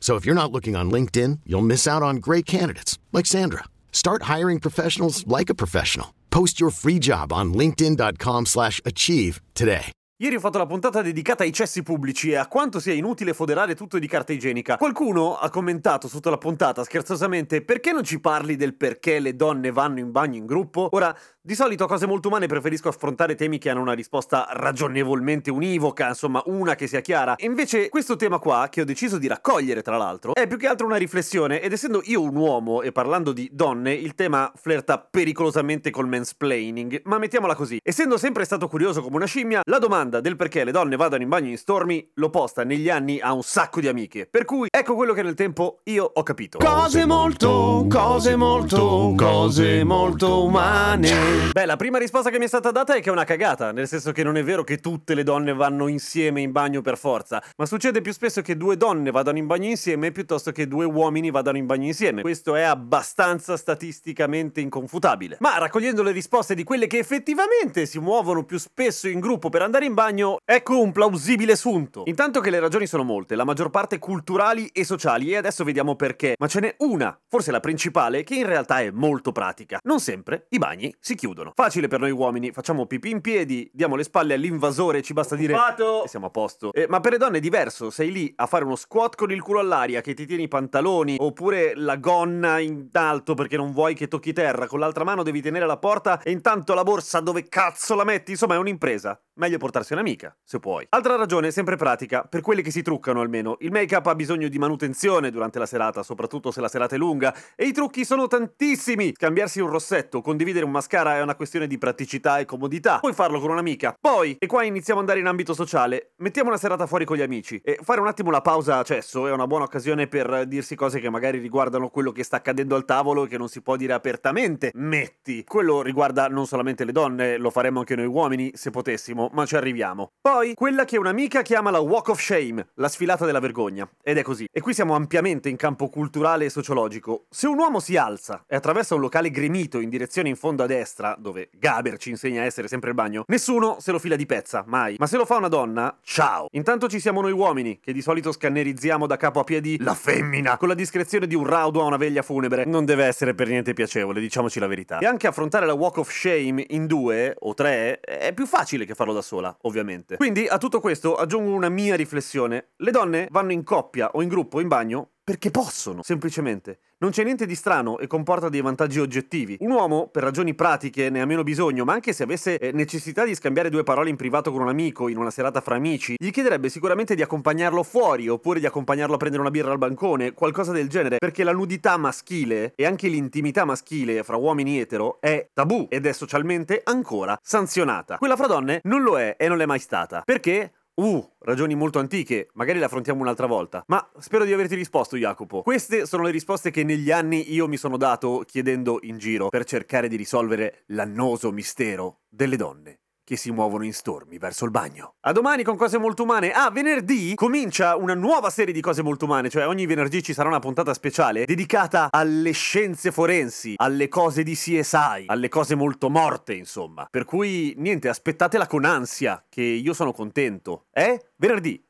So if you're not looking on LinkedIn, you'll miss out on great candidates like Sandra. Start hiring professionals like a professional. Post your free job on linkedin.com/achieve today. Ieri ho fatto la puntata dedicata ai cessi pubblici e a quanto sia inutile foderare tutto di carta igienica. Qualcuno ha commentato sotto la puntata scherzosamente perché non ci parli del perché le donne vanno in bagno in gruppo? Ora, di solito a cose molto umane preferisco affrontare temi che hanno una risposta ragionevolmente univoca, insomma una che sia chiara. E invece questo tema qua, che ho deciso di raccogliere tra l'altro, è più che altro una riflessione ed essendo io un uomo e parlando di donne, il tema flirta pericolosamente col mansplaining. Ma mettiamola così, essendo sempre stato curioso come una scimmia, la domanda del perché le donne vadano in bagno in stormi l'ho posta negli anni a un sacco di amiche. Per cui ecco quello che nel tempo io ho capito. Cose molto, cose molto, cose molto umane. Beh, la prima risposta che mi è stata data è che è una cagata, nel senso che non è vero che tutte le donne vanno insieme in bagno per forza, ma succede più spesso che due donne vadano in bagno insieme piuttosto che due uomini vadano in bagno insieme. Questo è abbastanza statisticamente inconfutabile. Ma raccogliendo le risposte di quelle che effettivamente si muovono più spesso in gruppo per andare in bagno, ecco un plausibile sunto. Intanto che le ragioni sono molte, la maggior parte culturali e sociali, e adesso vediamo perché, ma ce n'è una, forse la principale, che in realtà è molto pratica. Non sempre i bagni si chiudono. Facile per noi uomini, facciamo pipì in piedi, diamo le spalle all'invasore, ci basta dire Occupato. e siamo a posto. Eh, ma per le donne è diverso, sei lì a fare uno squat con il culo all'aria che ti tieni i pantaloni, oppure la gonna in alto perché non vuoi che tocchi terra, con l'altra mano devi tenere la porta e intanto la borsa dove cazzo la metti? Insomma è un'impresa. Meglio portarsi un'amica, se puoi. Altra ragione, sempre pratica, per quelli che si truccano almeno. Il make-up ha bisogno di manutenzione durante la serata, soprattutto se la serata è lunga, e i trucchi sono tantissimi. Scambiarsi un rossetto, condividere un mascara è una questione di praticità e comodità. Puoi farlo con un'amica. Poi, e qua iniziamo ad andare in ambito sociale, mettiamo una serata fuori con gli amici e fare un attimo la pausa a cesso è una buona occasione per dirsi cose che magari riguardano quello che sta accadendo al tavolo e che non si può dire apertamente. Metti. Quello riguarda non solamente le donne, lo faremmo anche noi uomini se potessimo, ma ci arriviamo. Poi, quella che un'amica chiama la walk of shame, la sfilata della vergogna. Ed è così. E qui siamo ampiamente in campo culturale e sociologico. Se un uomo si alza e attraversa un locale gremito in direzione in fondo a destra, dove Gaber ci insegna a essere sempre il bagno, nessuno se lo fila di pezza, mai. Ma se lo fa una donna, ciao. Intanto ci siamo noi uomini, che di solito scannerizziamo da capo a piedi la femmina, con la discrezione di un raudo a una veglia funebre. Non deve essere per niente piacevole, diciamoci la verità. E anche affrontare la walk of shame in due o tre è più facile che farlo da sola, ovviamente. Quindi a tutto questo aggiungo una mia riflessione. Le donne vanno in coppia o in gruppo in bagno perché possono, semplicemente. Non c'è niente di strano e comporta dei vantaggi oggettivi. Un uomo, per ragioni pratiche, ne ha meno bisogno, ma anche se avesse eh, necessità di scambiare due parole in privato con un amico, in una serata fra amici, gli chiederebbe sicuramente di accompagnarlo fuori, oppure di accompagnarlo a prendere una birra al bancone, qualcosa del genere, perché la nudità maschile e anche l'intimità maschile fra uomini etero è tabù ed è socialmente ancora sanzionata. Quella fra donne non lo è e non l'è mai stata. Perché? Uh, ragioni molto antiche, magari le affrontiamo un'altra volta. Ma spero di averti risposto, Jacopo. Queste sono le risposte che negli anni io mi sono dato chiedendo in giro per cercare di risolvere l'annoso mistero delle donne che si muovono in stormi verso il bagno. A domani con cose molto umane. Ah, venerdì comincia una nuova serie di cose molto umane, cioè ogni venerdì ci sarà una puntata speciale dedicata alle scienze forensi, alle cose di CSI, alle cose molto morte, insomma. Per cui niente, aspettatela con ansia, che io sono contento. Eh? Venerdì